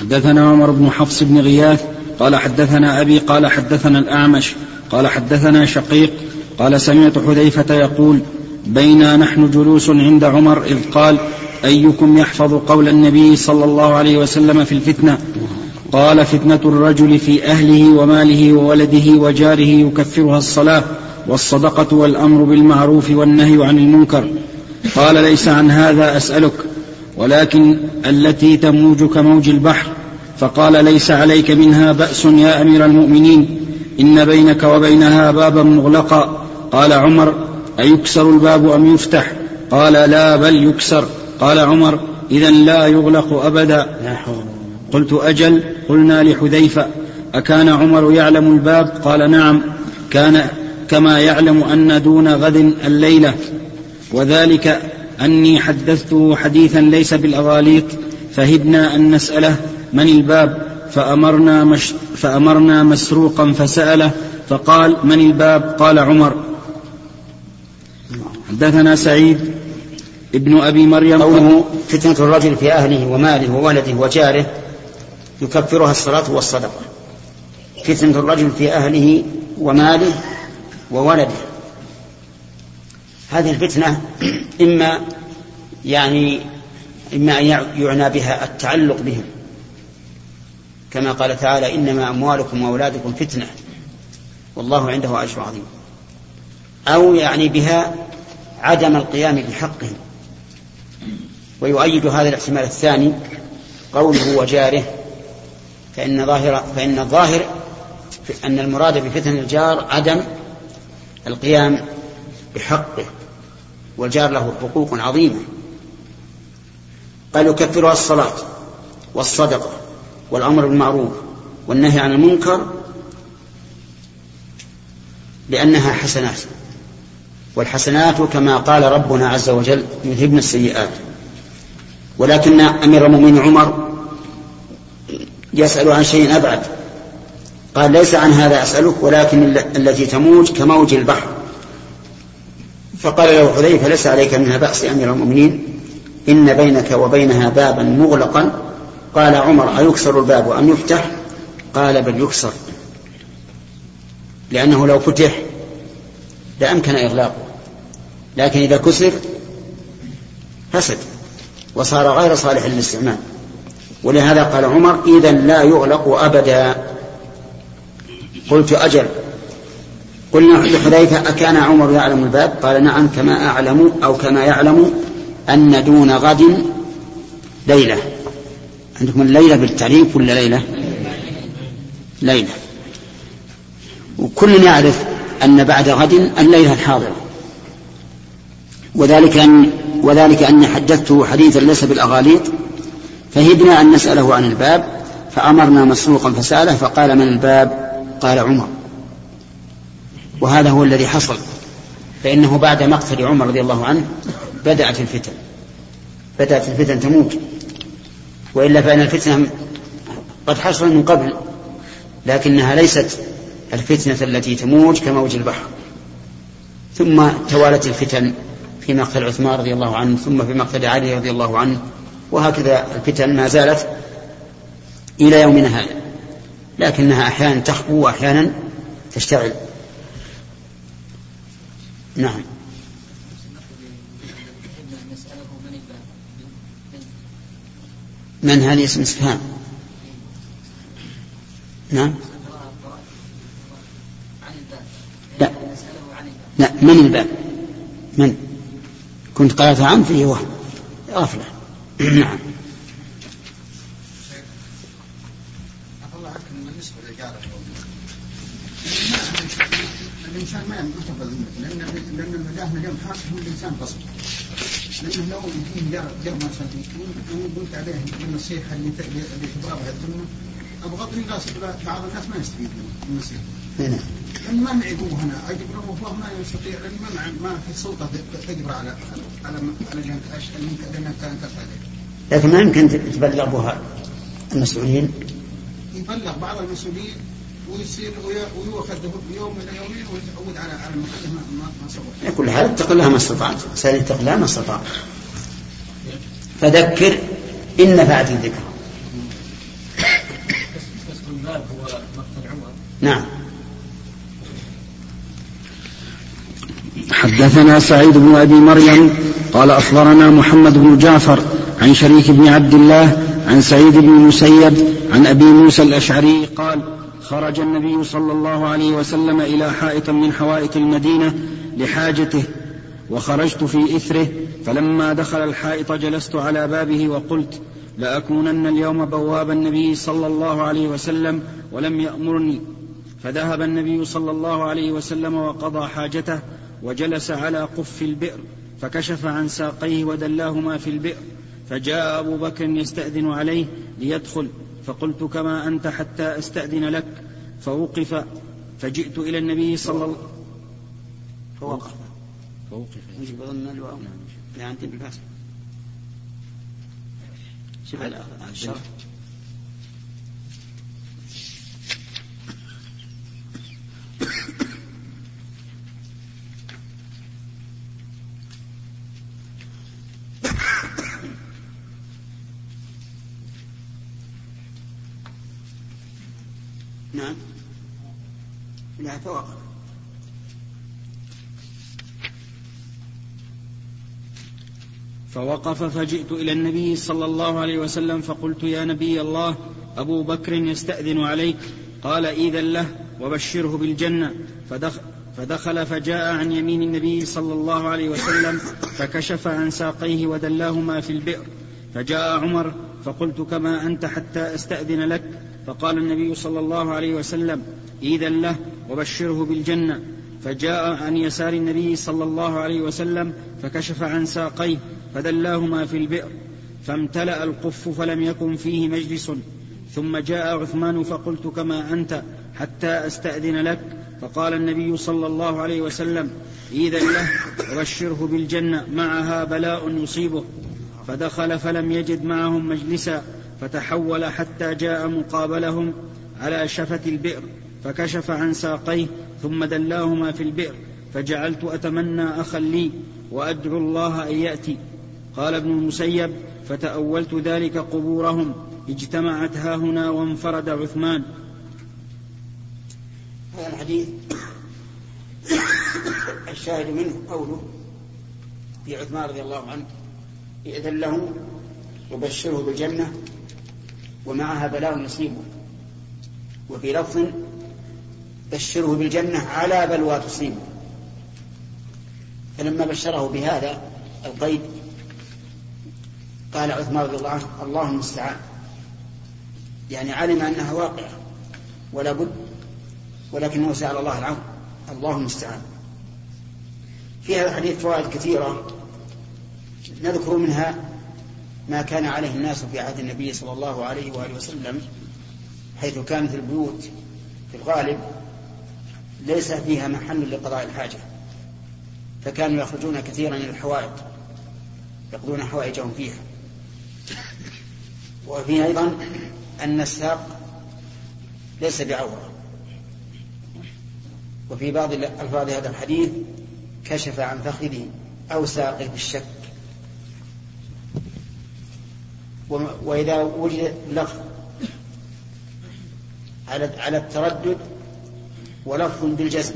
حدثنا عمر بن حفص بن غياث قال حدثنا أبي قال حدثنا الأعمش قال حدثنا شقيق قال سمعت حذيفة يقول بينا نحن جلوس عند عمر إذ قال أيكم يحفظ قول النبي صلى الله عليه وسلم في الفتنة؟ قال فتنة الرجل في أهله وماله وولده وجاره يكفرها الصلاة والصدقة والأمر بالمعروف والنهي عن المنكر. قال ليس عن هذا أسألك. ولكن التي تموج كموج البحر فقال ليس عليك منها بأس يا أمير المؤمنين إن بينك وبينها بابا مغلقا. قال عمر أيكسر الباب أم يفتح؟ قال لا بل يكسر. قال عمر إذا لا يغلق أبدا. قلت أجل. قلنا لحذيفة أكان عمر يعلم الباب؟ قال نعم. كان كما يعلم أن دون غد الليلة. وذلك أني حدثته حديثا ليس بالأغاليط فهبنا أن نسأله من الباب؟ فأمرنا, مش فأمرنا مسروقا فسأله فقال من الباب؟ قال عمر. حدثنا سعيد ابن أبي مريم. قوله فتنة الرجل في أهله وماله وولده وجاره يكفرها الصلاة والصدقة. فتنة الرجل في أهله وماله وولده. هذه الفتنة إما يعني إما أن يعنى بها التعلق بهم. كما قال تعالى إنما أموالكم وأولادكم فتنة. والله عنده أجر عظيم. أو يعني بها عدم القيام بحقهم. ويؤيد هذا الاحتمال الثاني قوله وجاره. فإن ظاهر فإن الظاهر أن المراد بفتن الجار عدم القيام بحقه والجار له حقوق عظيمة. قال يكفرها الصلاة والصدقة والأمر بالمعروف والنهي عن المنكر لأنها حسنات والحسنات كما قال ربنا عز وجل يذهبن السيئات. ولكن أمير المؤمنين عمر يسأل عن شيء أبعد قال ليس عن هذا أسألك ولكن التي تموج كموج البحر. فقال له حذيفة ليس عليك منها بأس يا أمير المؤمنين إن بينك وبينها بابا مغلقا. قال عمر أيكسر الباب أم يفتح؟ قال بل يكسر لأنه لو فتح لأمكن إغلاقه لكن إذا كسر فسد وصار غير صالح للاستعمال. ولهذا قال عمر إذا لا يغلق أبدا. قلت أجل قلنا لحذيفة أكان عمر يعلم الباب؟ قال نعم كما أعلم أو كما يعلم أن دون غد ليلة. عندكم الليلة بالتعريف ولا ليلة؟ ليلة. وكل يعرف أن بعد غد الليلة الحاضرة. وذلك أن وذلك أن حدثته حديثا ليس بالأغاليط فهبنا أن نسأله عن الباب فأمرنا مسروقا فسأله فقال من الباب؟ قال عمر. وهذا هو الذي حصل. فإنه بعد مقتل عمر رضي الله عنه بدأت الفتن. بدأت الفتن تموت. وإلا فإن الفتنة قد حصل من قبل لكنها ليست الفتنة التي تموج كموج البحر. ثم توالت الفتن في مقتل عثمان رضي الله عنه ثم في مقتل علي رضي الله عنه وهكذا الفتن ما زالت إلى يومنا هذا. لكنها أحيانا تخبو وأحيانا تشتعل. نعم. من هذه اسم استفهام نعم. لا. لا من الباب؟ من؟ كنت قرأت عن فيه وهم غفلة. نعم الانسان ما يعتبر لأن لأن اليوم هو الإنسان قصد لأنه لو جرب مثلا يكون قلت عليه النصيحة اللي اللي تبغاها الدنيا ابغض الناس بعض الناس ما يستفيد من النصيحة. نعم. ما معي قوه هنا اجبره وهو ما يستطيع لأن ما ما في سلطة تجبر على على على لانك كانت لكن ما يمكن تبلغ بها المسؤولين يبلغ بعض المسؤولين ويصير ويؤخذ يوم من يومين ويتعود على على المحل ما ما سوى. كل حال اتق الله ما استطعت، سأل اتق الله ما استطعت. فذكر إن نفعت الذكر. الباب هو مقتل عمر نعم حدثنا سعيد بن أبي مريم قال أخبرنا محمد بن جعفر عن شريك بن عبد الله عن سعيد بن المسيب عن أبي موسى الأشعري قال خرج النبي صلى الله عليه وسلم إلى حائط من حوائط المدينة لحاجته وخرجت في إثره فلما دخل الحائط جلست على بابه وقلت لأكونن اليوم بواب النبي صلى الله عليه وسلم ولم يأمرني. فذهب النبي صلى الله عليه وسلم وقضى حاجته وجلس على قف البئر فكشف عن ساقيه ودلاهما في البئر فجاء أبو بكر يستأذن عليه ليدخل. فقلت كما أنت حتى أستأذن لك. فوقف فجئت إلى النبي صلى الله عليه وسلم. فوقف. فوقف. الواو عندي شوف الشرح نعم لا فوقف فوقف فجئت إلى النبي صلى الله عليه وسلم فقلت يا نبي الله أبو بكر يستأذن عليك. قال إذا له وبشره بالجنة. فدخل, فجاء عن يمين النبي صلى الله عليه وسلم فكشف عن ساقيه ودلاهما في البئر. فجاء عمر فقلت كما أنت حتى أستأذن لك. فقال النبي صلى الله عليه وسلم إذا له وبشره بالجنة. فجاء عن يسار النبي صلى الله عليه وسلم فكشف عن ساقيه فدلاهما في البئر فامتلأ القف فلم يكن فيه مجلس. ثم جاء عثمان فقلت كما أنت حتى أستأذن لك. فقال النبي صلى الله عليه وسلم إذا له وبشره بالجنة معها بلاء يصيبه. فدخل فلم يجد معهم مجلسا. فتحول حتى جاء مقابلهم على شفة البئر فكشف عن ساقيه ثم دلاهما في البئر فجعلت أتمنى أخا لي وأدعو الله أن يأتي. قال ابن المسيب فتأولت ذلك قبورهم اجتمعت ها هنا وانفرد عثمان. هذا الحديث الشاهد منه قوله في عثمان رضي الله عنه إذن له وبشره بالجنة ومعها بلاء يصيبه وفي لفظ بشره بالجنة على بلوى تصيبه فلما بشره بهذا القيد قال عثمان رضي الله عنه الله المستعان. يعني علم أنها واقعة ولا بد ولكنه سأل الله العون. الله المستعان. في هذا الحديث فوائد كثيرة نذكر منها ما كان عليه الناس في عهد النبي صلى الله عليه وآله وسلم حيث كانت البيوت في الغالب ليس فيها محل لقضاء الحاجة. فكانوا يخرجون كثيرا إلى الحوائط يقضون حوائجهم فيها. وفيه أيضا أن الساق ليس بعورة. وفي بعض ألفاظ هذا الحديث كشف عن فخذه أو ساقه بالشك. وإذا وجد لفظ على على التردد ولفظ بالجزم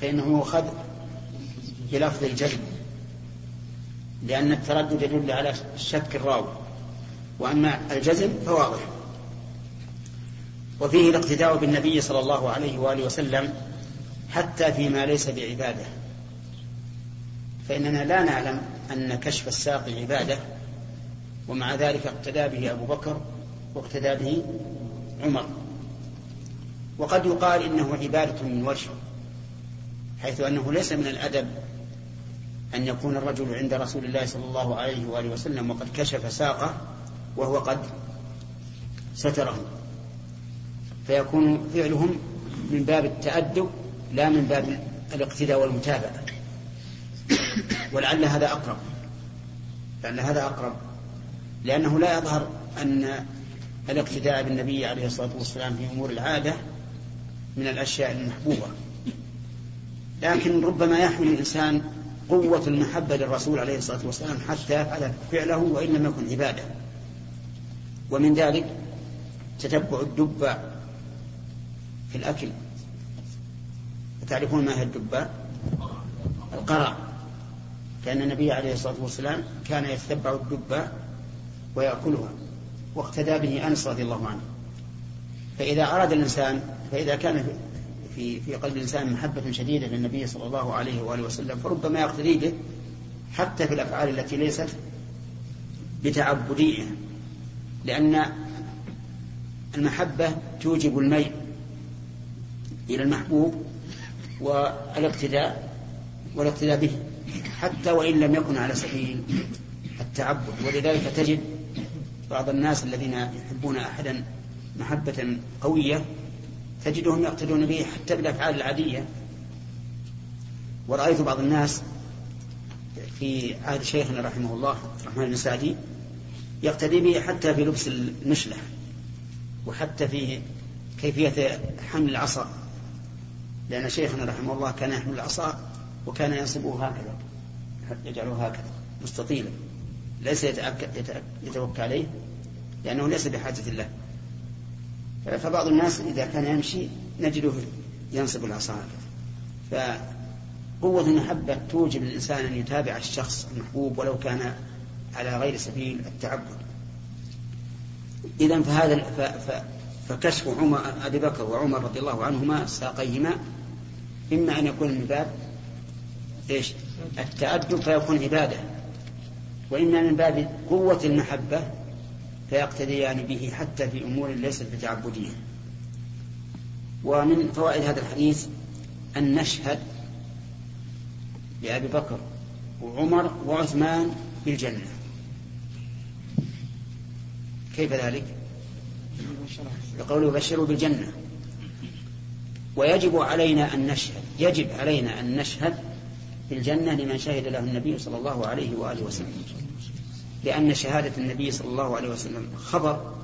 فإنه يؤخذ بلفظ الجزم لأن التردد يدل على شك الراوي وأما الجزم فواضح. وفيه الاقتداء بالنبي صلى الله عليه وآله وسلم حتى فيما ليس بعبادة. فإننا لا نعلم أن كشف الساق عبادة ومع ذلك اقتدى به أبو بكر واقتدى به عمر. وقد يقال إنه عبادة من وجه حيث أنه ليس من الأدب أن يكون الرجل عند رسول الله صلى الله عليه وآله وسلم وقد كشف ساقه وهو قد ستره. فيكون فعلهم من باب التأدب لا من باب الاقتداء والمتابعة. ولعل هذا أقرب لعل هذا أقرب. لأنه لا يظهر أن الاقتداء بالنبي عليه الصلاة والسلام في أمور العادة من الأشياء المحبوبة. لكن ربما يحمل الإنسان قوة المحبة للرسول عليه الصلاة والسلام حتى يفعل فعله وإن لم يكن عبادة. ومن ذلك تتبع الدب في الأكل. تعرفون ما هي الدباء القرع كأن النبي عليه الصلاة والسلام كان يتبع الدباء ويأكلها واقتدى به أنس رضي الله عنه. فإذا أراد الإنسان فإذا كان في في قلب الإنسان محبة شديدة للنبي صلى الله عليه وآله وسلم فربما يقتدي به حتى في الأفعال التي ليست بتعبدية لأن المحبة توجب الميل إلى المحبوب والإقتداء والاقتداء به حتى وإن لم يكن على سبيل التعبد. ولذلك تجد بعض الناس الذين يحبون أحدا محبة قوية تجدهم يقتدون به حتى بالأفعال العادية. ورأيت بعض الناس في عهد شيخنا رحمه الله الرحمن بن سعدي يقتدي به حتى في لبس المشلح وحتى في كيفية حمل العصا لأن شيخنا رحمه الله كان يحمل العصا وكان ينصبه هكذا يجعله هكذا مستطيلا ليس يتوكى عليه. لأنه ليس بحاجة له. فبعض الناس إذا كان يمشي نجده ينصب العصا فقوة المحبة توجب الإنسان أن يتابع الشخص المحبوب ولو كان على غير سبيل التعبد. إذا فهذا فكشف عمر أبي بكر وعمر رضي الله عنهما ساقيهما إما أن يكون من باب إيش؟ التأدب فيكون عبادة. وإما من باب قوة المحبة فيقتديان به حتى في أمور ليست بتعبدية. ومن فوائد هذا الحديث أن نشهد لأبي بكر وعمر وعثمان بالجنة. كيف ذلك؟ بقوله بشروا بالجنة. ويجب علينا أن نشهد يجب علينا أن نشهد بالجنة لمن شهد له النبي صلى الله عليه وآله وسلم. لأن شهادة النبي صلى الله عليه وسلم خبر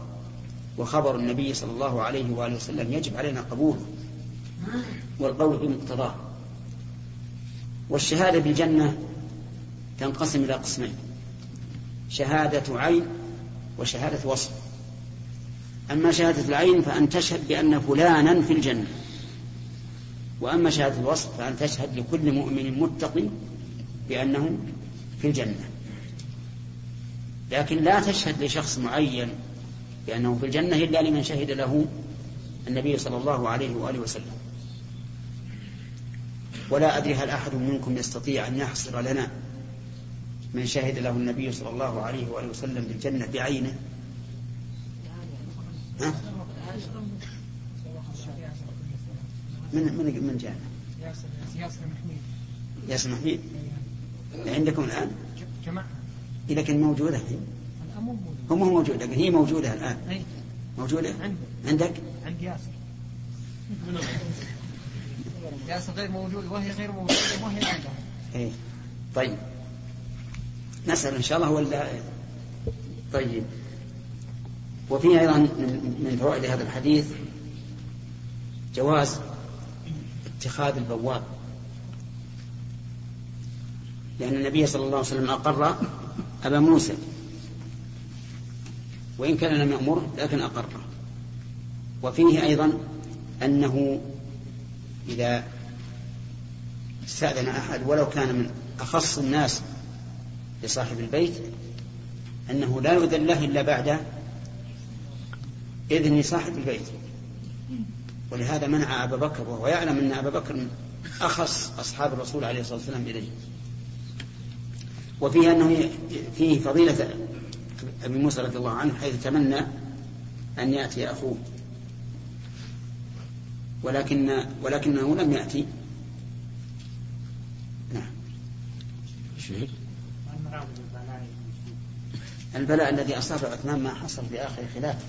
وخبر النبي صلى الله عليه وآله وسلم يجب علينا قبوله والقول بمقتضاه والشهادة بالجنة تنقسم إلى قسمين شهادة عين وشهادة وصف. أما شهادة العين فأن تشهد بأن فلانا في الجنة وأما شهادة الوصف فأن تشهد لكل مؤمن متقي بأنه في الجنة. لكن لا تشهد لشخص معين بأنه في الجنة إلا لمن شهد له النبي صلى الله عليه وآله وسلم ولا أدري هل أحد منكم يستطيع أن يحصر لنا من شهد له النبي صلى الله عليه وآله وسلم بالجنة بعينه ها؟ من من من جاء؟ ياسر محميد ياسر محميد عندكم الآن؟ جماعة لكن موجودة. هي هو مو موجود لكن هي موجودة الآن. أي. موجودة؟ عندي. عندك؟ عند ياسر. ياسر غير موجود وهي غير موجودة وهي عندها. إيه. طيب. نسأل إن شاء الله ولا طيب. وفيه أيضا من فوائد هذا الحديث جواز اتخاذ البواب. لأن النبي صلى الله عليه وسلم أقر أبا موسى. وإن كان لم يأمره لكن أقره. وفيه أيضا أنه إذا استأذن أحد ولو كان من أخص الناس لصاحب البيت أنه لا يؤذن له إلا بعد إذن صاحب البيت. ولهذا منع أبا بكر وهو يعلم أن أبا بكر من أخص أصحاب الرسول عليه الصلاة والسلام إليه. وفيه أنه فيه فضيلة أبي موسى رضي الله عنه حيث تمنى أن يأتي أخوه. ولكن ولكنه لم يأتي. نعم. البلاء الذي أصاب عثمان ما حصل في آخر خلافه.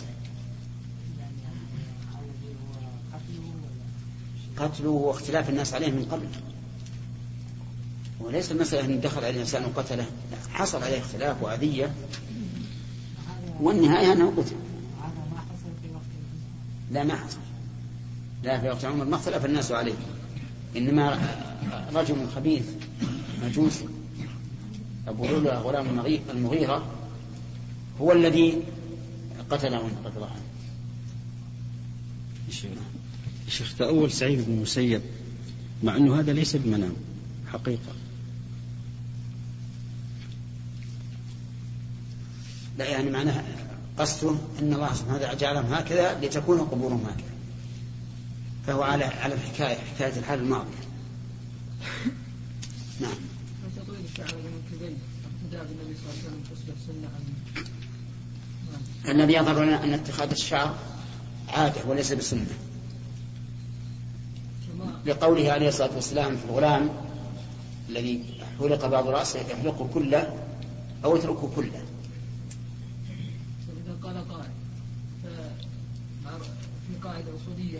قتله واختلاف الناس عليه من قبل. وليس المسألة أن دخل عليه إنسان وقتله حصل عليه اختلاف وأذية. والنهاية أنه قتل. لا ما حصل. لا في وقت عمر ما اختلف الناس عليه. إنما رجل خبيث مجوسي أبو لؤلؤة غلام المغيرة هو الذي قتله رضي الله عنه شيخ تأول سعيد بن المسيب مع أنه هذا ليس بمنام حقيقة. لا يعني معناه قصده أن الله سبحانه وتعالى جعلهم هكذا لتكون قبورهم هكذا. فهو على على الحكاية حكاية الحال الماضية. نعم. الذي يظهر لنا أن اتخاذ الشعر عادة وليس بسنة. لقوله عليه الصلاة والسلام في الغلام الذي حلق بعض رأسه يحلقه كله أو يتركه كله إذا قال قائل في قاعدة أصولية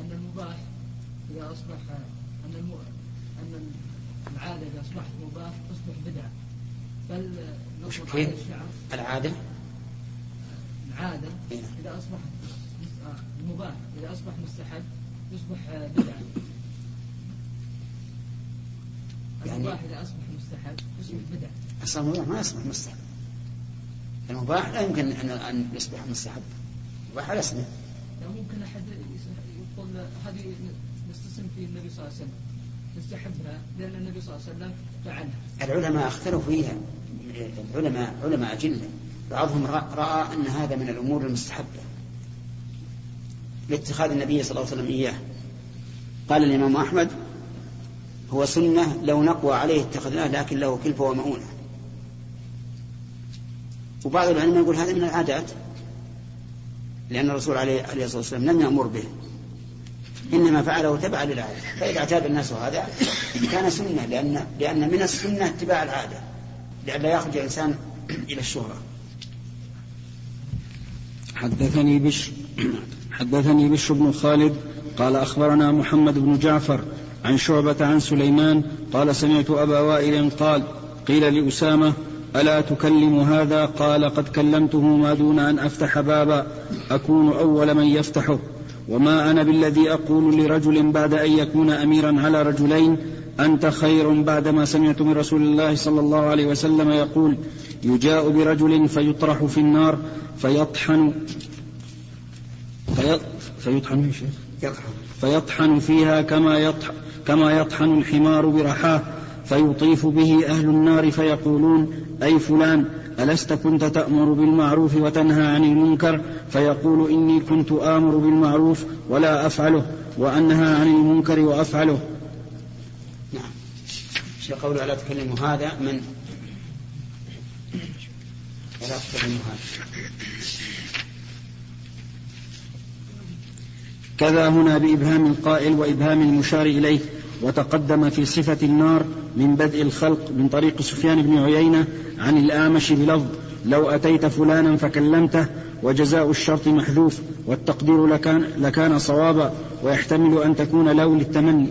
أن المباح إذا أصبح أن الم... أن العادة إذا أصبحت مباح تصبح بدعة بل على الشعر. العادة العادة إيه. إذا أصبح المباح إذا أصبح مستحب يصبح بدعة يعني المباح إذا أصبح مستحب يصبح بدعة أصلا المباح ما يصبح مستحب. المباح لا يمكن أن أن يصبح مستحب. مباح على اسمه. يعني ممكن أحد يقول هذه نستسلم في النبي صلى الله عليه وسلم. نستحبها لأن النبي صلى الله عليه وسلم فعلها. العلماء اختلفوا فيها. العلماء علماء أجلة. بعضهم رأى أن هذا من الأمور المستحبة. لاتخاذ النبي صلى الله عليه وسلم إياه. قال الإمام أحمد هو سنة لو نقوى عليه اتخذناه لكن له كلفة ومؤونة. وبعض العلماء يقول هذا من العادات. لأن الرسول عليه, عليه الصلاة والسلام لم يأمر به. إنما فعله تبعا للعادة. فإذا اعتاد الناس هذا كان سنة لأن, لأن من السنة اتباع العادة. لئلا يخرج الإنسان إلى الشهرة. حدثني بش حدثني بش بن خالد قال أخبرنا محمد بن جعفر عن شعبة عن سليمان قال سمعت أبا وائل قال قيل لأسامة ألا تكلم هذا؟ قال قد كلمته ما دون أن أفتح بابا. أكون أول من يفتحه. وما أنا بالذي أقول لرجل بعد أن يكون أميرا على رجلين؟ أنت خير بعدما سمعت من رسول الله صلى الله عليه وسلم يقول يجاء برجل فيطرح في النار فيطحن. في فيطحن فيطحن فيها كما يطحن كما يطحن الحمار برحاه. فيطيف به أهل النار فيقولون أي فلان ألست كنت تأمر بالمعروف وتنهى عن المنكر؟ فيقول إني كنت آمر بالمعروف ولا أفعله وأنهى عن المنكر وأفعله. نعم. شيء قوله ألا تكلم هذا من؟ ولا تكلم هذا. كذا هنا بإبهام القائل وإبهام المشار إليه. وتقدم في صفة النار من بدء الخلق من طريق سفيان بن عيينة عن الآمش بلفظ لو أتيت فلانا فكلمته وجزاء الشرط محذوف والتقدير لكان, لكان صوابا ويحتمل أن تكون لو للتمني.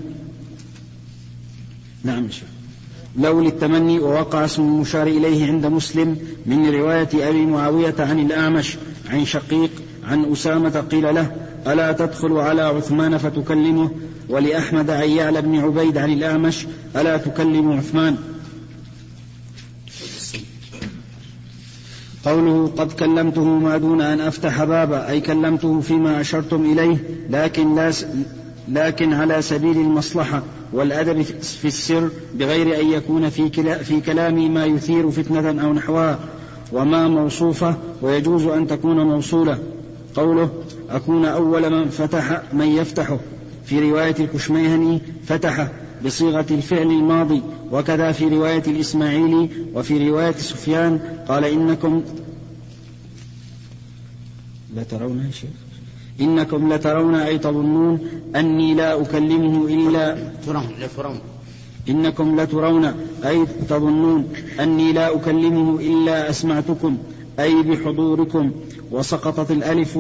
نعم شيخ. لو للتمني ووقع اسم المشار إليه عند مسلم من رواية أبي معاوية عن الأعمش عن شقيق عن أسامة قيل له ألا تدخل على عثمان فتكلمه؟ ولأحمد عن يعلى بن عبيد عن الأعمش ألا تكلم عثمان؟ قوله قد كلمته ما دون أن أفتح بابا أي كلمته فيما أشرتم إليه لكن لا س... لكن على سبيل المصلحة والأدب في السر بغير أن يكون في, كلا في كلامي ما يثير فتنة أو نحوها وما موصوفة ويجوز أن تكون موصولة. قوله أكون أول من فتح من يفتحه. في رواية الكشميهني فتح بصيغة الفعل الماضي وكذا في رواية الإسماعيلي وفي رواية سفيان قال إنكم لترون شيء إنكم لترون أي تظنون أني لا أكلمه إلا ترون لا ترون إنكم لترون أي تظنون أني لا أكلمه إلا أسمعتكم أي بحضوركم وسقطت الألف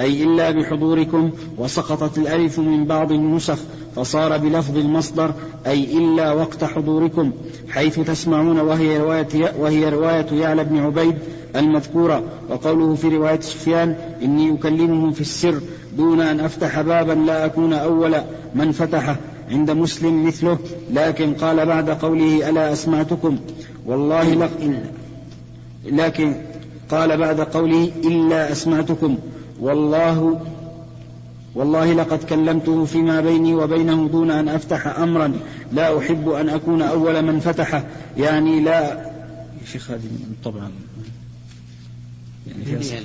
أي إلا بحضوركم وسقطت الألف من بعض النسخ فصار بلفظ المصدر أي إلا وقت حضوركم حيث تسمعون وهي رواية, وهي رواية يعلى بن عبيد المذكورة وقوله في رواية سفيان إني أكلمهم في السر دون أن أفتح بابا لا أكون أول من فتحه عند مسلم مثله لكن قال بعد قوله ألا أسمعتكم؟ والله لكن قال بعد قوله إلا أسمعتكم. والله والله لقد كلمته فيما بيني وبينه دون أن أفتح أمرا. لا أحب أن أكون أول من فتحه يعني لا شيخ هذه طبعا. يعني,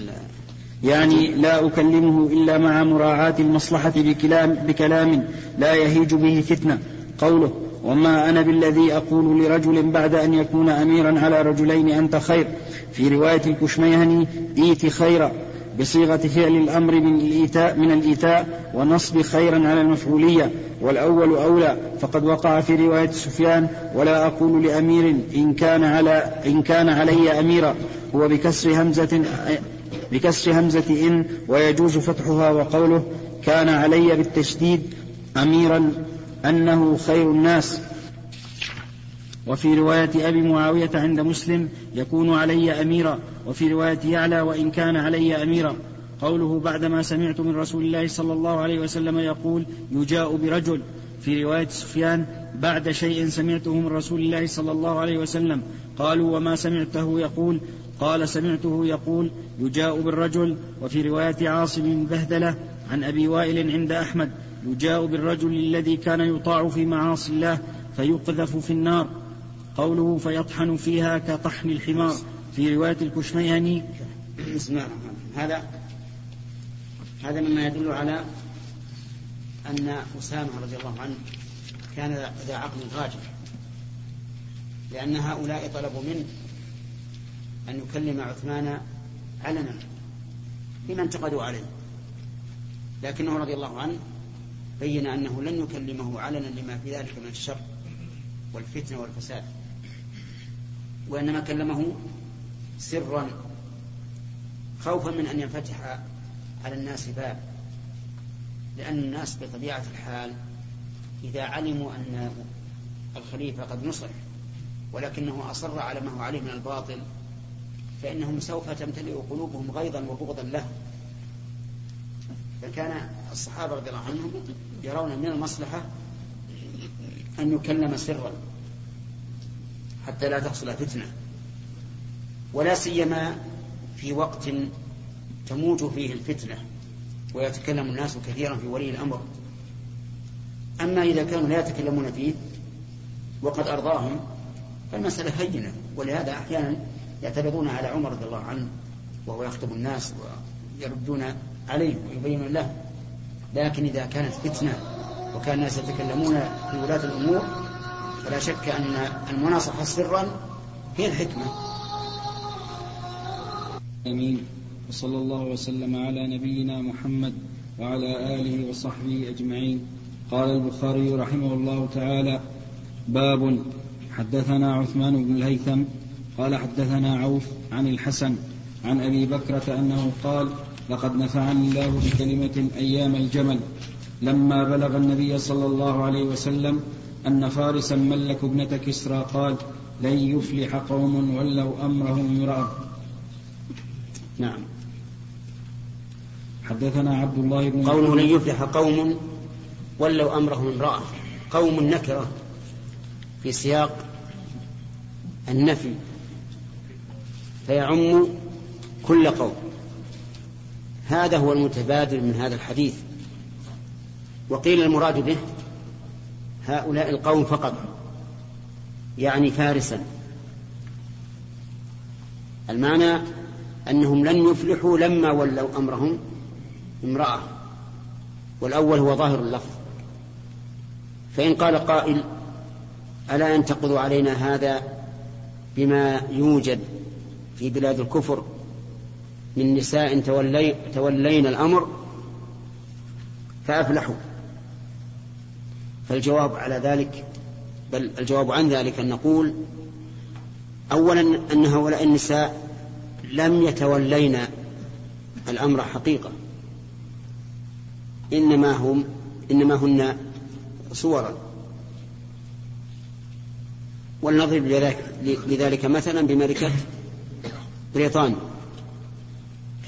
يعني لا أكلمه إلا مع مراعاة المصلحة بكلام, بكلام لا يهيج به فتنة. قوله وما أنا بالذي أقول لرجل بعد أن يكون أميرا على رجلين أنت خير. في رواية الكشميهني إيت خيرا. بصيغة فعل الأمر من الإيتاء من الإيتاء ونصب خيرا على المفعولية. والأول أولى فقد وقع في رواية سفيان ولا أقول لأمير إن كان على إن كان علي أميرا. هو بكسر همزة بكسر همزة إن ويجوز فتحها وقوله كان علي بالتشديد أميرا أنه خير الناس. وفي رواية أبي معاوية عند مسلم يكون علي أميرا وفي رواية يعلى وإن كان علي أميرا. قوله بعدما سمعت من رسول الله صلى الله عليه وسلم يقول يجاء برجل. في رواية سفيان بعد شيء سمعته من رسول الله صلى الله عليه وسلم. قالوا وما سمعته يقول؟ قال سمعته يقول يجاء بالرجل. وفي رواية عاصم بهدلة عن أبي وائل عند أحمد يجاء بالرجل الذي كان يطاع في معاصي الله فيقذف في النار. قوله فيطحن فيها كطحن الحمار. في رواية الكشميهني. بسم الله هذا هذا مما يدل على أن أسامة رضي الله عنه كان ذا عقل راجح لأن هؤلاء طلبوا منه أن يكلم عثمان علنا بما انتقدوا عليه. لكنه رضي الله عنه بين أنه لن يكلمه علنا لما في ذلك من الشر. والفتنة والفساد. وإنما كلمه سرا خوفا من أن ينفتح على الناس باب. لأن الناس بطبيعة الحال إذا علموا أن الخليفة قد نصح ولكنه أصر على ما هو عليه من الباطل فإنهم سوف تمتلئ قلوبهم غيظا وبغضا له. فكان الصحابة رضي الله عنهم يرون من المصلحة أن يكلم سرا حتى لا تحصل فتنة ولا سيما في وقت تموج فيه الفتنة ويتكلم الناس كثيرا في ولي الأمر. أما إذا كانوا لا يتكلمون فيه وقد أرضاهم فالمسألة هينة. ولهذا أحيانا يعترضون على عمر رضي الله عنه وهو يخطب الناس ويردون عليه ويبين له لكن إذا كانت فتنة وكان الناس يتكلمون في ولاة الأمور فلا شك أن المناصحة سرا هي الحكمة. أمين. وصلى الله وسلم على نبينا محمد وعلى آله وصحبه أجمعين. قال البخاري رحمه الله تعالى باب حدثنا عثمان بن الهيثم قال حدثنا عوف عن الحسن عن أبي بكرة أنه قال لقد نفعني الله بكلمة أيام الجمل. لما بلغ النبي صلى الله عليه وسلم أن فارسا ملك ابنة كسرى قال لن يفلح قوم ولوا أمرهم امرأة نعم. حدثنا عبد الله بن قوله لن يفلح قوم ولوا أمرهم امرأة قوم نكرة في سياق النفي فيعم كل قوم. هذا هو المتبادل من هذا الحديث. وقيل المراد به هؤلاء القوم فقط يعني فارسا. المعنى أنهم لن يفلحوا لما ولوا أمرهم امرأة والأول هو ظاهر اللفظ. فإن قال قائل ألا ينتقض علينا هذا بما يوجد في بلاد الكفر؟ من نساء تولي تولين الأمر فأفلحوا. فالجواب على ذلك بل الجواب عن ذلك أن نقول أولا أن هؤلاء النساء لم يتولين الأمر حقيقة إنما هم إنما هن صورا. ولنضرب لذلك مثلا بملكة بريطانيا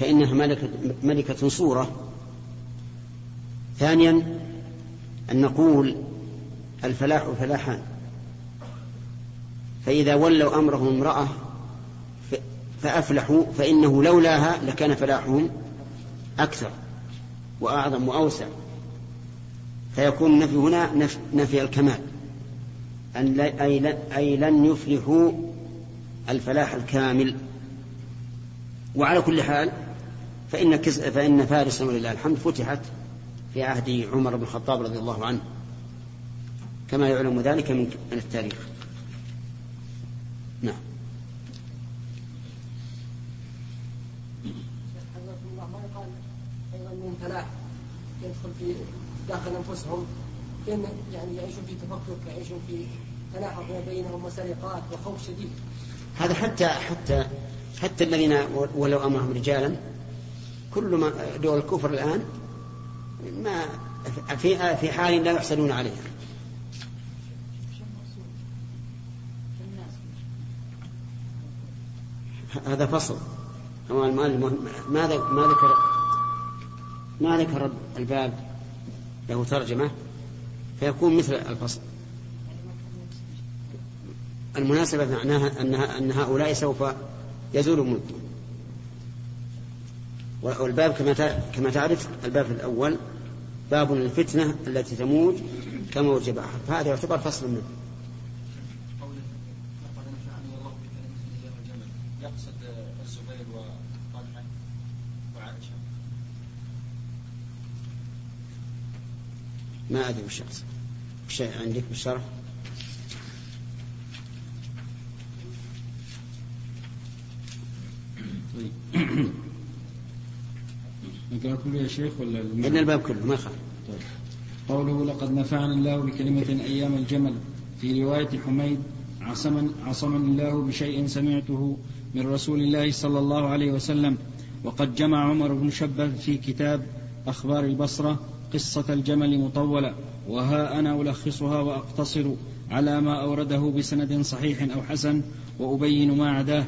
فإنها ملكة, ملكة صورة. ثانيا أن نقول الفلاح فلاحان فإذا ولوا أمرهم امرأة فأفلحوا فإنه لولاها لكان فلاحهم أكثر وأعظم وأوسع. فيكون النفي هنا نفي, الكمال. أن أي, لن يفلحوا الفلاح الكامل. وعلى كل حال فإن فإن فارس ولله الحمد فتحت في عهد عمر بن الخطاب رضي الله عنه. كما يعلم ذلك من التاريخ. نعم. ما يدخل في داخل انفسهم يعني يعيشون في تفكك يعيشون في تلاحق بينهم وسرقات وخوف شديد هذا حتى حتى حتى الذين ولو أمرهم رجالا كل ما دول الكفر الآن ما في في حال لا يحسدون عليها. هذا فصل. ماذا ما ذكر ما ذكر الباب له ترجمة فيكون مثل الفصل. المناسبة معناها أنها أن هؤلاء سوف يزول ملكهم. والباب كما كما تعرف الباب الأول باب الفتنة التي تموج كموج بحر فهذا يعتبر فصل منه. ما أدري وش يقصد وش عندك بالشرح؟ طيب. كله يا شيخ ولا إن الباب كله ما يخالف طيب. قوله لقد نفعنا الله بكلمة أيام الجمل في رواية حميد عصمني عصمني الله بشيء سمعته من رسول الله صلى الله عليه وسلم وقد جمع عمر بن شبه في كتاب أخبار البصرة قصة الجمل مطولة وها أنا ألخصها وأقتصر على ما أورده بسند صحيح أو حسن وأبين ما عداه.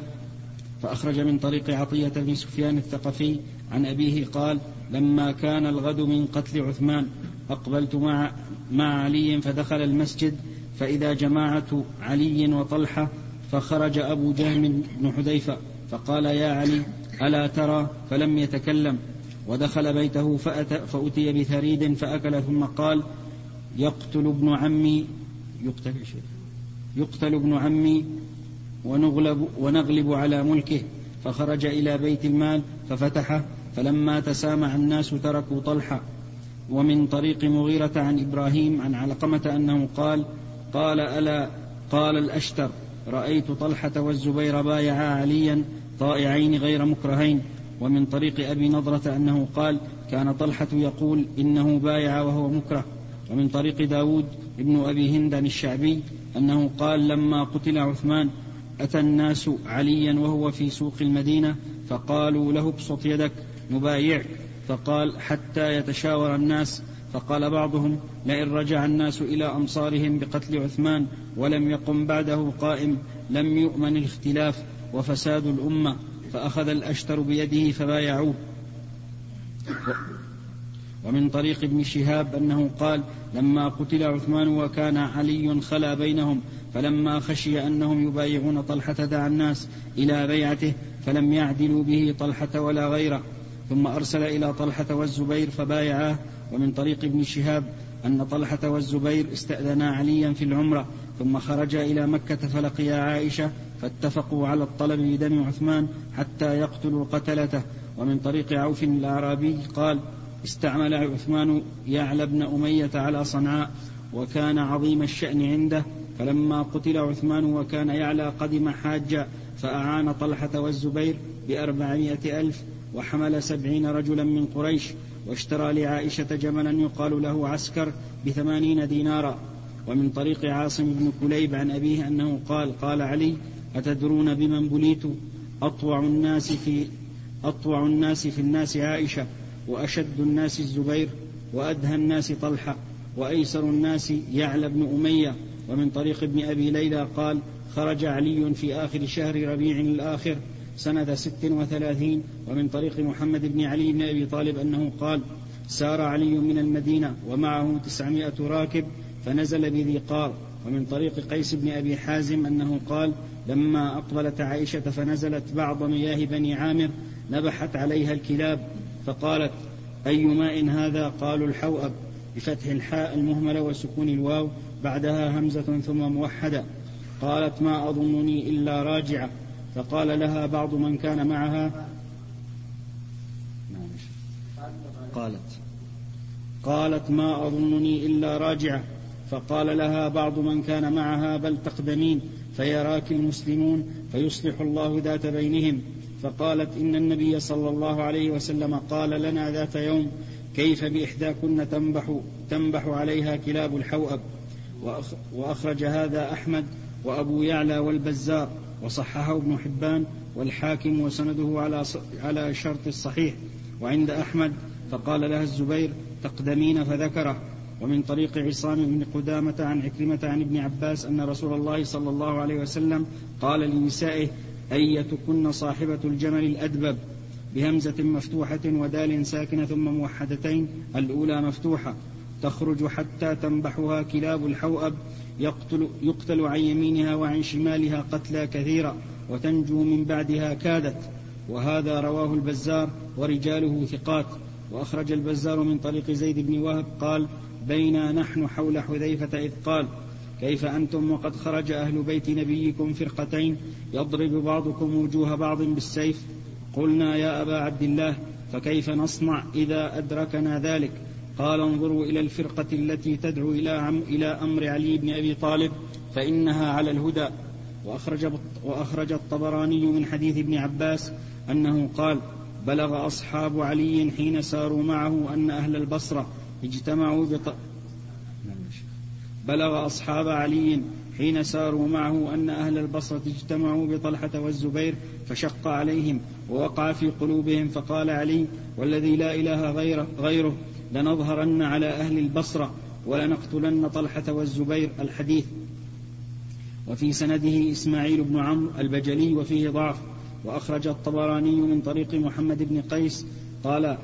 فأخرج من طريق عطية بن سفيان الثقفي عن أبيه قال لما كان الغد من قتل عثمان أقبلت مع, مع علي فدخل المسجد فإذا جماعة علي وطلحة فخرج أبو جهم بن حذيفة فقال يا علي ألا ترى؟ فلم يتكلم ودخل بيته فأتى فأتي بثريد فأكل ثم قال يقتل ابن عمي يقتل يقتل ابن عمي ونغلب ونغلب على ملكه فخرج إلى بيت المال ففتحه فلما تسامع الناس تركوا طلحة ومن طريق مغيرة عن إبراهيم عن علقمة أنه قال قال ألا قال الأشتر رأيت طلحة والزبير بايعا عليا طائعين غير مكرهين. ومن طريق أبي نضرة أنه قال كان طلحة يقول إنه بايع وهو مكره. ومن طريق داود ابن أبي هند الشعبي أنه قال لما قتل عثمان أتى الناس عليا وهو في سوق المدينة فقالوا له ابسط يدك. نبايعك فقال حتى يتشاور الناس فقال بعضهم لئن رجع الناس إلى أمصارهم بقتل عثمان ولم يقم بعده قائم لم يؤمن الاختلاف وفساد الأمة فأخذ الأشتر بيده فبايعوه. ومن طريق ابن شهاب أنه قال لما قتل عثمان وكان علي خلا بينهم فلما خشي أنهم يبايعون طلحة دعا الناس إلى بيعته فلم يعدلوا به طلحة ولا غيره. ثم أرسل إلى طلحة والزبير فبايعاه ومن طريق ابن شهاب أن طلحة والزبير استأذنا عليا في العمرة ثم خرجا إلى مكة فلقيا عائشة فاتفقوا على الطلب بدم عثمان حتى يقتلوا قتلته. ومن طريق عوف الأعرابي قال استعمل عثمان يعلى بن أمية على صنعاء وكان عظيم الشأن عنده. فلما قتل عثمان وكان يعلى قدم حاجا فأعان طلحة والزبير بأربعمائة ألف وحمل سبعين رجلا من قريش واشترى لعائشة جملا يقال له عسكر بثمانين دينارا. ومن طريق عاصم بن كليب عن أبيه أنه قال قال علي أتدرون بمن بليت أطوع الناس في أطوع الناس في الناس عائشة وأشد الناس الزبير وأدهى الناس طلحة وأيسر الناس يعلى بن أمية. ومن طريق ابن أبي ليلى قال خرج علي في آخر شهر ربيع الآخر سنة ست وثلاثين ومن طريق محمد بن علي بن أبي طالب أنه قال سار علي من المدينة ومعه تسعمائة راكب فنزل بذي قار ومن طريق قيس بن أبي حازم أنه قال لما أقبلت عائشة فنزلت بعض مياه بني عامر نبحت عليها الكلاب فقالت أي ماء هذا؟ قالوا الحوأب بفتح الحاء المهملة وسكون الواو بعدها همزة ثم موحدة. قالت ما أظنني إلا راجعة. فقال لها بعض من كان معها. قالت. قالت ما أظنني إلا راجعة. فقال لها بعض من كان معها بل تقدمين. فيراك المسلمون فيصلح الله ذات بينهم. فقالت إن النبي صلى الله عليه وسلم قال لنا ذات يوم كيف بإحداكن تنبح, تنبح عليها كلاب الحوأب. وأخرج هذا أحمد وأبو يعلى والبزار وصححه ابن حبان والحاكم وسنده على على شرط الصحيح. وعند أحمد فقال لها الزبير تقدمين فذكره. ومن طريق عصام بن قدامة عن عكرمة عن ابن عباس أن رسول الله صلى الله عليه وسلم قال لنسائه أيتكن صاحبة الجمل الأدبب؟ بهمزة مفتوحة ودال ساكنة ثم موحدتين الأولى مفتوحة. تخرج حتى تنبحها كلاب الحوأب. يقتل, يقتل عن يمينها وعن شمالها قتلى كثيرا وتنجو من بعدها كادت. وهذا رواه البزار ورجاله ثقات. وأخرج البزار من طريق زيد بن وهب قال بينا نحن حول حذيفة إذ قال كيف أنتم وقد خرج أهل بيت نبيكم فرقتين يضرب بعضكم وجوه بعض بالسيف؟ قلنا يا أبا عبد الله فكيف نصنع إذا أدركنا ذلك؟ قال انظروا إلى الفرقة التي تدعو إلى, أمر علي بن أبي طالب فإنها على الهدى. وأخرج, وأخرج الطبراني من حديث ابن عباس أنه قال بلغ أصحاب علي حين ساروا معه أن أهل البصرة اجتمعوا بط... بلغ أصحاب علي حين ساروا معه أن أهل البصرة اجتمعوا بطلحة والزبير فشق عليهم ووقع في قلوبهم فقال علي والذي لا إله غيره, غيره لنظهرن على أهل البصرة ولنقتلن طلحة والزبير الحديث. وفي سنده إسماعيل بن عمرو البجلي وفيه ضعف. وأخرج الطبراني من طريق محمد بن قيس قال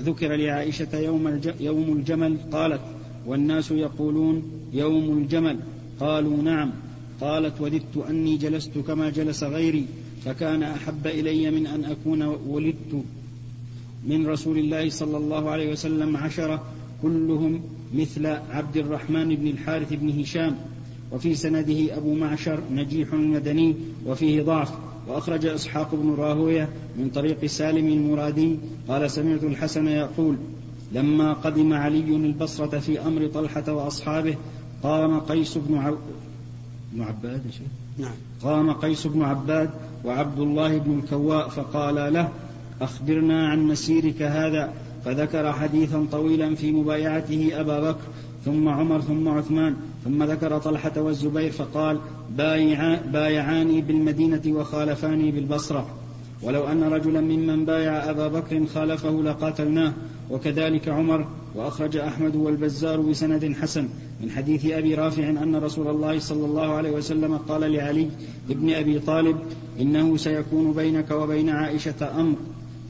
ذكر لعائشة يوم, يوم الجمل قالت والناس يقولون يوم الجمل قالوا نعم قالت وددت أني جلست كما جلس غيري فكان أحب إلي من أن أكون ولدت من رسول الله صلى الله عليه وسلم عشرة كلهم مثل عبد الرحمن بن الحارث بن هشام. وفي سنده أبو معشر نجيح مدني وفيه ضعف. وأخرج إسحاق بن راهوية من طريق سالم المرادي قال سمعت الحسن يقول لما قدم علي البصرة في أمر طلحة وأصحابه قام قيس بن عو... بن عباد نعم. قام قيس بن عباد وعبد الله بن الكواء فقال له أخبرنا عن مسيرك هذا فذكر حديثا طويلا في مبايعته أبا بكر ثم عمر ثم عثمان ثم ذكر طلحة والزبير فقال بايعا بايعاني بالمدينة وخالفاني بالبصرة. ولو أن رجلا ممن بايع أبا بكر خالفه لقاتلناه. وكذلك عمر وأخرج أحمد والبزار بسند حسن. من حديث أبي رافع أن رسول الله صلى الله عليه وسلم قال لعلي ابن أبي طالب إنه سيكون بينك وبين عائشة أمر.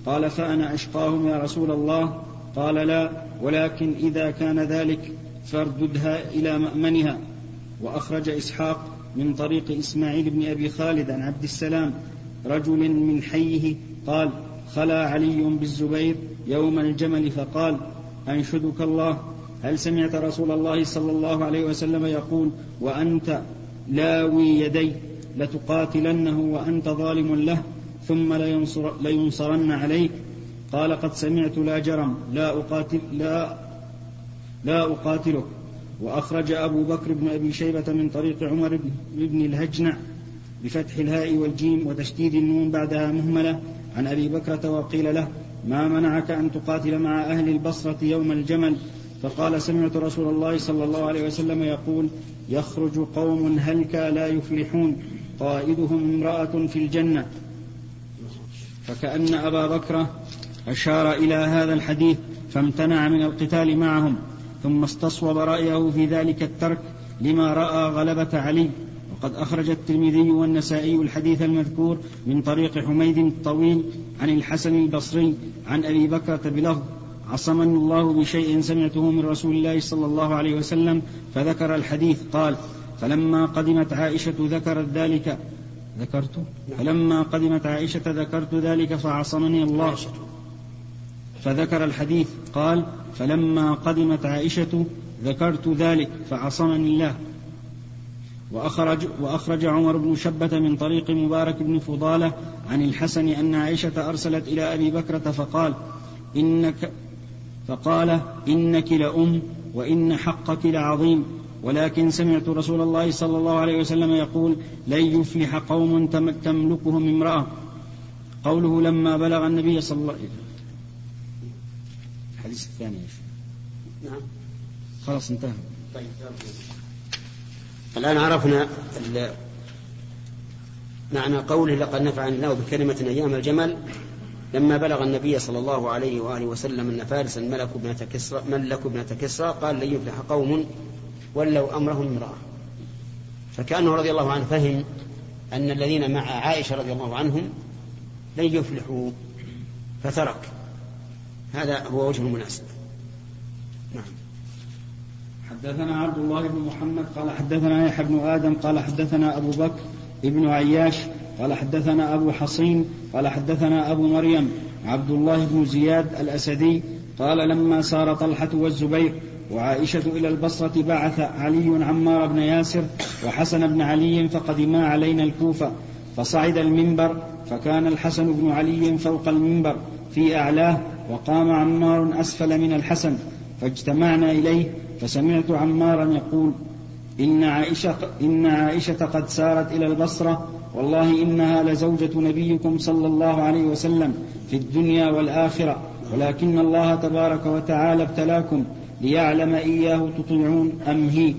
قال فأنا أشقاهم يا رسول الله. قال لا ولكن إذا كان ذلك فارددها إلى مأمنها. وأخرج إسحاق من طريق إسماعيل بن أبي خالد عن عبد السلام رجل من حيه قال خلا علي بالزبير يوم الجمل. فقال أنشدك الله. هل سمعت رسول الله صلى الله عليه وسلم يقول وأنت لاوي يدي لتقاتلنه وأنت ظالم له؟ ثم لينصر لينصرن عليك. قال قد سمعت لا جرم لا أقاتل لا لا أقاتلك. وأخرج أبو بكر بن أبي شيبة من طريق عمر بن الهجنع بفتح الهاء والجيم وتشديد النون بعدها مهملة. عن أبي بكرة وقيل له ما منعك أن تقاتل مع أهل البصرة يوم الجمل؟ فقال سمعت رسول الله صلى الله عليه وسلم يقول يخرج قوم هلكا لا يفلحون قائدهم امرأة في الجنة. فكأن أبا بكر أشار إلى هذا الحديث فامتنع من القتال معهم ثم استصوب رأيه في ذلك الترك لما رأى غلبة علي. وقد أخرج الترمذي والنسائي الحديث المذكور من طريق حميد الطويل عن الحسن البصري عن أبي بكرة بلفظ عصمني الله بشيء سمعته من رسول الله صلى الله عليه وسلم فذكر الحديث. قال فلما قدمت عائشة ذكرت ذلك ذكرت؟ فلما قدمت عائشة ذكرت ذلك فعصمني الله. فذكر الحديث قال فلما قدمت عائشة ذكرت ذلك فعصمني الله. وأخرج, وأخرج عمر بن شبة من طريق مبارك بن فضالة عن الحسن أن عائشة أرسلت إلى أبي بكرة فقال إنك فقال إنك لأم وإن حقك لعظيم. ولكن سمعت رسول الله صلى الله عليه وسلم يقول لن يفلح قوم تملكهم امرأة. قوله لما بلغ النبي صلى الله عليه وسلم. الحديث الثاني نعم. خلاص انتهى. طيب الآن عرفنا معنى قوله لقد نفعني الله بكلمة أيام الجمل. لما بلغ النبي صلى الله عليه وآله وسلم أن فارسا ملك ابنة كسرى ملك ابنة كسرى قال لن يفلح قوم ولوا أمرهم امرأة. فكأنه رضي الله عنه فهم أن الذين مع عائشة رضي الله عنهم لن يفلحوا فترك. هذا هو وجه المناسبة. نعم. حدثنا عبد الله بن محمد قال حدثنا يحيى بن آدم قال حدثنا أبو بكر ابن عياش قال حدثنا أبو حصين قال حدثنا أبو مريم عبد الله بن زياد الأسدي قال لما سار طلحة والزبير وعائشة إلى البصرة بعث علي عمار بن ياسر وحسن بن علي فقدما علينا الكوفة فصعد المنبر فكان الحسن بن علي فوق المنبر في أعلاه وقام عمار أسفل من الحسن فاجتمعنا إليه فسمعت عمارا يقول إن عائشة, إن عائشة قد سارت إلى البصرة والله إنها لزوجة نبيكم صلى الله عليه وسلم في الدنيا والآخرة ولكن الله تبارك وتعالى ابتلاكم ليعلم إياه تطيعون أم هي؟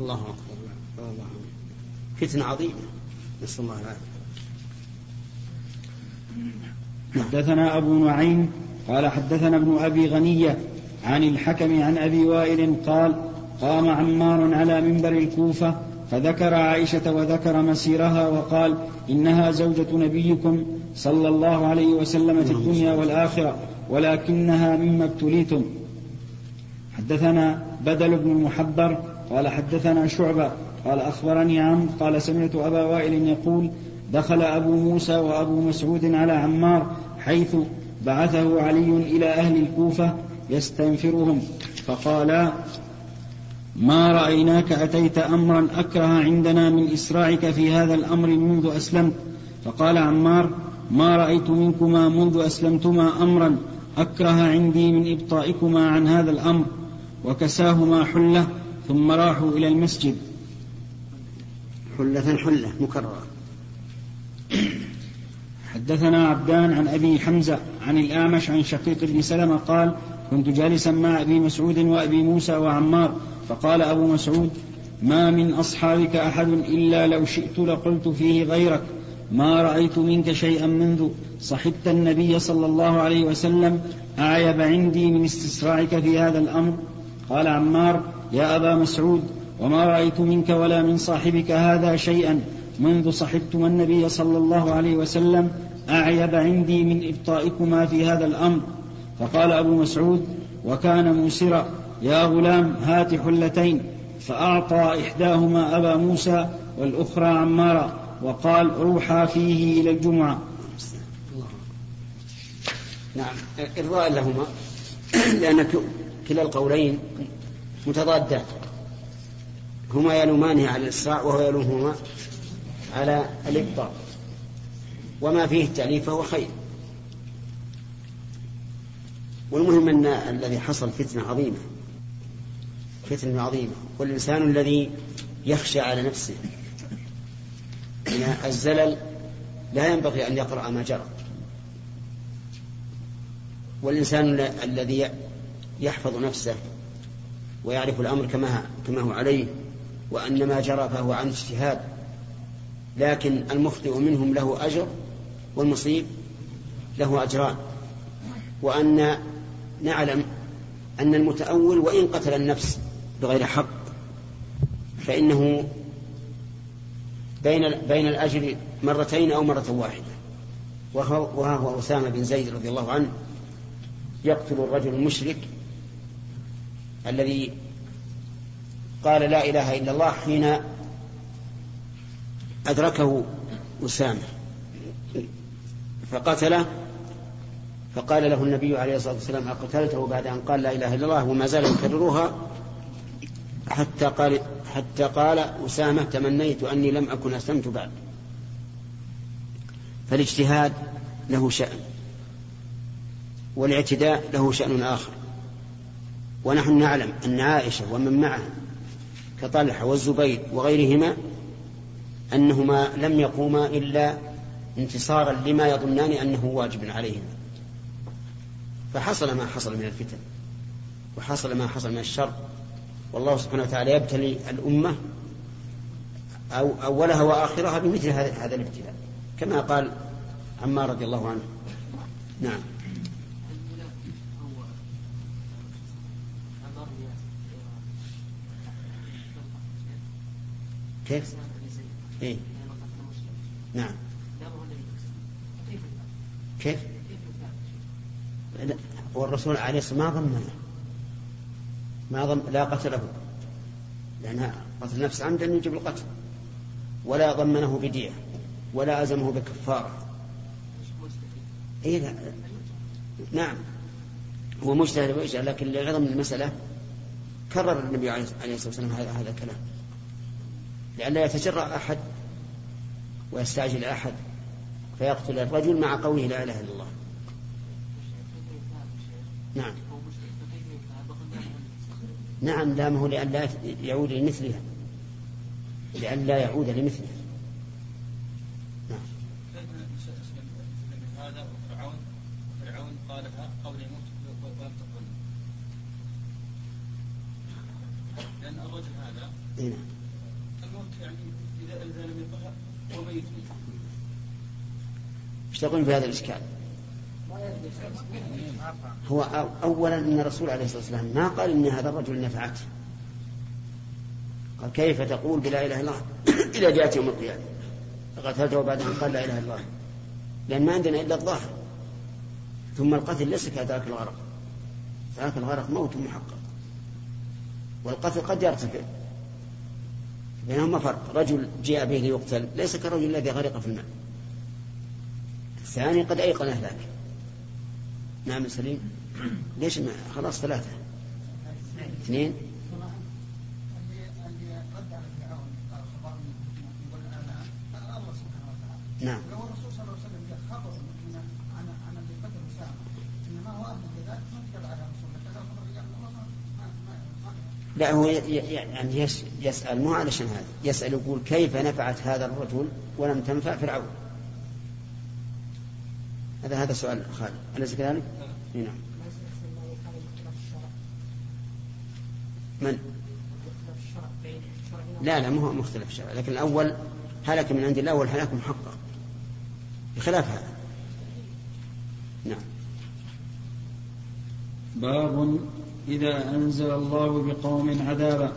الله أكبر. الله فتنة عظيمة. نسأل الله العافية. حدثنا أبو نعيم قال حدثنا ابن أبي غنية عن الحكم عن أبي وائل قال قام عمار على منبر الكوفة فذكر عائشة وذكر مسيرها وقال إنها زوجة نبيكم صلى الله عليه وسلم في الدنيا والآخرة ولكنها مما ابتليتم. حدثنا بدل بن المحبر قال حدثنا شعبة قال أخبرني عمرو قال سمعت أبا وائل يقول دخل أبو موسى وأبو مسعود على عمار حيث بعثه علي إلى أهل الكوفة يستنفرهم فقالا ما رأيناك أتيت أمرا أكره عندنا من إسراعك في هذا الأمر منذ أسلمت؟ فقال عمار ما رأيت منكما منذ أسلمتما أمرا أكره عندي من إبطائكما عن هذا الأمر. وكساهما حلة ثم راحوا إلى المسجد. حلة حلة مكررة. حدثنا عبدان عن أبي حمزة عن الأعمش عن شقيق بن سلمة قال كنت جالسا مع أبي مسعود وأبي موسى وعمار فقال أبو مسعود ما من أصحابك أحد إلا لو شئت لقلت فيه غيرك ما رأيت منك شيئا منذ صحبت النبي صلى الله عليه وسلم أعيب عندي من استسراعك في هذا الأمر؟ قال عمار يا أبا مسعود وما رأيت منك ولا من صاحبك هذا شيئا منذ صحبتما النبي صلى الله عليه وسلم أعيب عندي من إبطائكما في هذا الأمر. فقال أبو مسعود وكان موسرا يا غلام هات حلتين. فأعطى إحداهما أبا موسى والأخرى عمارا وقال روحا فيه إلى الجمعة. نعم إرضاء لهما لأن كلا القولين متضادان هما يلومانه على الإسراع وهو يلومهما على الإبطاء. وما فيه التأليف فهو خير. والمهم أن الذي حصل فتنة عظيمة. فتنة عظيمة. والإنسان الذي يخشى على نفسه من الزلل لا ينبغي أن يقرأ ما جرى. والإنسان الذي يحفظ نفسه ويعرف الأمر كما كما هو عليه وأن ما جرى فهو عن اجتهاد. لكن المخطئ منهم له أجر والمصيب له أجران. وأن نعلم أن المتأول وإن قتل النفس بغير حق فإنه بين بين الأجر مرتين أو مرة واحدة. وها هو أسامة بن زيد رضي الله عنه يقتل الرجل المشرك الذي قال لا إله إلا الله حين أدركه أسامة. فقتله فقال له النبي عليه الصلاة والسلام أقتلته بعد أن قال لا إله إلا الله وما زال يكررها؟ حتى قال حتى قال أسامة تمنيت أني لم أكن أسلمت بعد. فالاجتهاد له شأن والاعتداء له شأن آخر. ونحن نعلم أن عائشة ومن معها كطلحة والزبير وغيرهما أنهما لم يقوما إلا انتصارا لما يظنان أنه واجب عليهما. فحصل ما حصل من الفتن وحصل ما حصل من الشر. والله سبحانه وتعالى يبتلي الأمة أو أولها وآخرها بمثل هذا الابتلاء كما قال عمار رضي الله عنه. نعم. كيف؟ إيه؟ نعم كيف؟ والرسول عليه الصلاة ما ضمنه ما ضم لا قتله لأن قتل النفس عمدا يجب القتل ولا ضمنه بدية ولا أزمه بكفارة إيه لا. نعم هو مجتهد لكن لعظم المسألة كرر النبي عليه الصلاة والسلام هذا الكلام لئلا يتجرأ أحد ويستعجل أحد فيقتل الرجل مع قوله لا إله إلا الله. نعم. نعم لا ما هو لئلا يعود لمثلها. لئلا يعود لمثلها. نعم. هذا وفرعون قالها قول تقل لأن الرجل هذا نعم الموت يعني إذا إذا لم يطهر هو ميت تقول في هذا الإشكال؟ هو أولا أن الرسول عليه الصلاة والسلام ما قال إن هذا الرجل نفعته قال كيف تقول بلا إله إلا الله؟ إلى جاءت يوم القيامة. فقتلته بعد أن قال لا إله إلا الله. لأن ما عندنا إلا الظاهر. ثم القتل ليس كذاك الغرق. ذاك الغرق موت محقق. والقتل قد يرتفع. بينهما فرق. رجل جاء به ليقتل ليس كالرجل الذي غرق في الماء. الثاني قد أيقن ذلك نعم سليم. ليش ما خلاص ثلاثة. اثنين. نعم. لا هو يعني يسأل مو علشان هذا. يسأل يقول كيف نفعت هذا الرجل ولم تنفع فرعون؟ هذا هذا سؤال خالد. أليس كذلك؟ نعم. من؟ لا لا مو مختلف الشرع لكن الأول هلك من عند الله والهلاك محقق بخلاف هذا. نعم. باب إذا أنزل الله بقوم عذابا.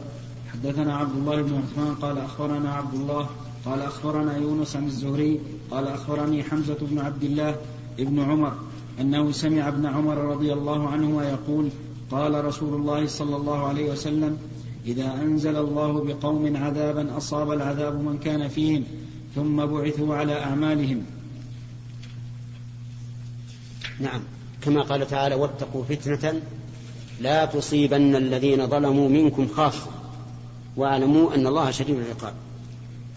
حدثنا عبد الله بن عثمان قال أخبرنا عبد الله قال أخبرنا يونس عن الزهري قال أخبرني حمزة بن عبد الله ابن عمر أنه سمع ابن عمر رضي الله عنهما يقول قال رسول الله صلى الله عليه وسلم إذا أنزل الله بقوم عذابا أصاب العذاب من كان فيهم ثم بعثوا على أعمالهم. نعم. كما قال تعالى واتقوا فتنة لا تصيبن الذين ظلموا منكم خاصة واعلموا أن الله شديد العقاب.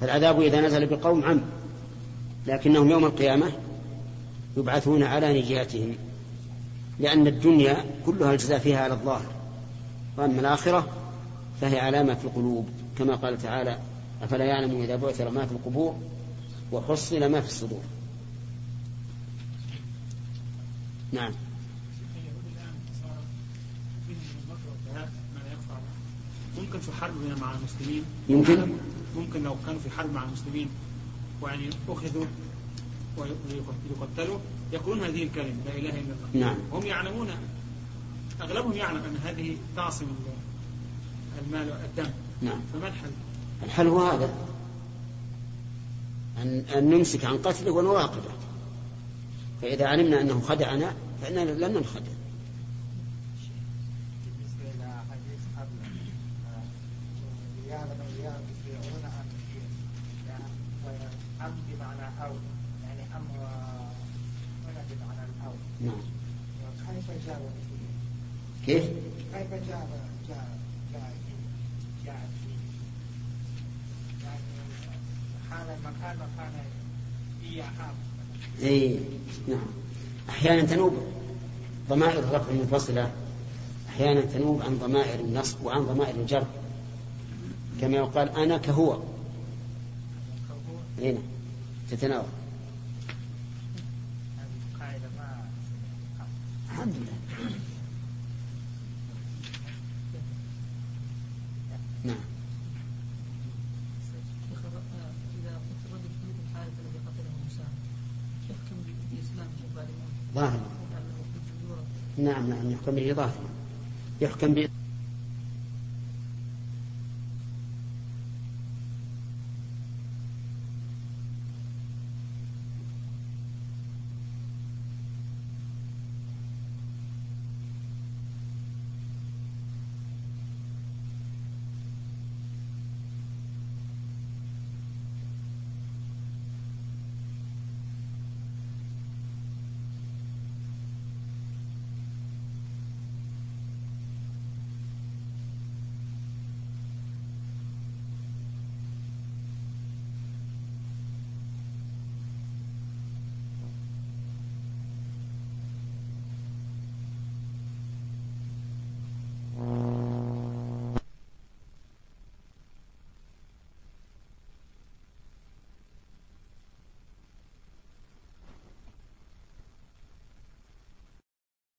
فالعذاب إذا نزل بقوم عم لكنهم يوم القيامة يبعثون على نجاتهم لأن الدنيا كلها الجزاء فيها على الظاهر وأما الآخرة فهي علامة في القلوب كما قال تعالى أفلا يعلم إذا بعثر ما في القبور وحصل ما في الصدور. نعم. ممكن في حرب مع المسلمين؟ يمكن. ممكن لو كانوا في حرب مع المسلمين ويعني أخذوا ويقتلوا يقولون هذه الكلمة لا إله إلا الله. نعم. هم يعلمون أغلبهم يعلم أن هذه تعصم المال والدم. نعم. فما الحل؟ الحل هو هذا أن, أن نمسك عن قتله ونراقبه. فإذا علمنا أنه خدعنا فإننا لن ننخدع بالنسبة إلى حديث قبل يعلم الرياض يشيعون عن الشيء نعم. كيف؟ جاء كيف؟ كيف جاء جاء جاء جاء هذا المكان اي نعم. أحيانا تنوب ضمائر الرفع المنفصلة. أحيانا تنوب عن ضمائر النصب وعن ضمائر الجر. كما يقال أنا كهو. هنا تتناول قاعدة ما الحمد لله نعم شيخ آه، إذا قلت الرجل في مثل الحادث الذي قتله موسى لأنه في الجذور نعم. نعم. يحكم به ظاهرا. يحكم به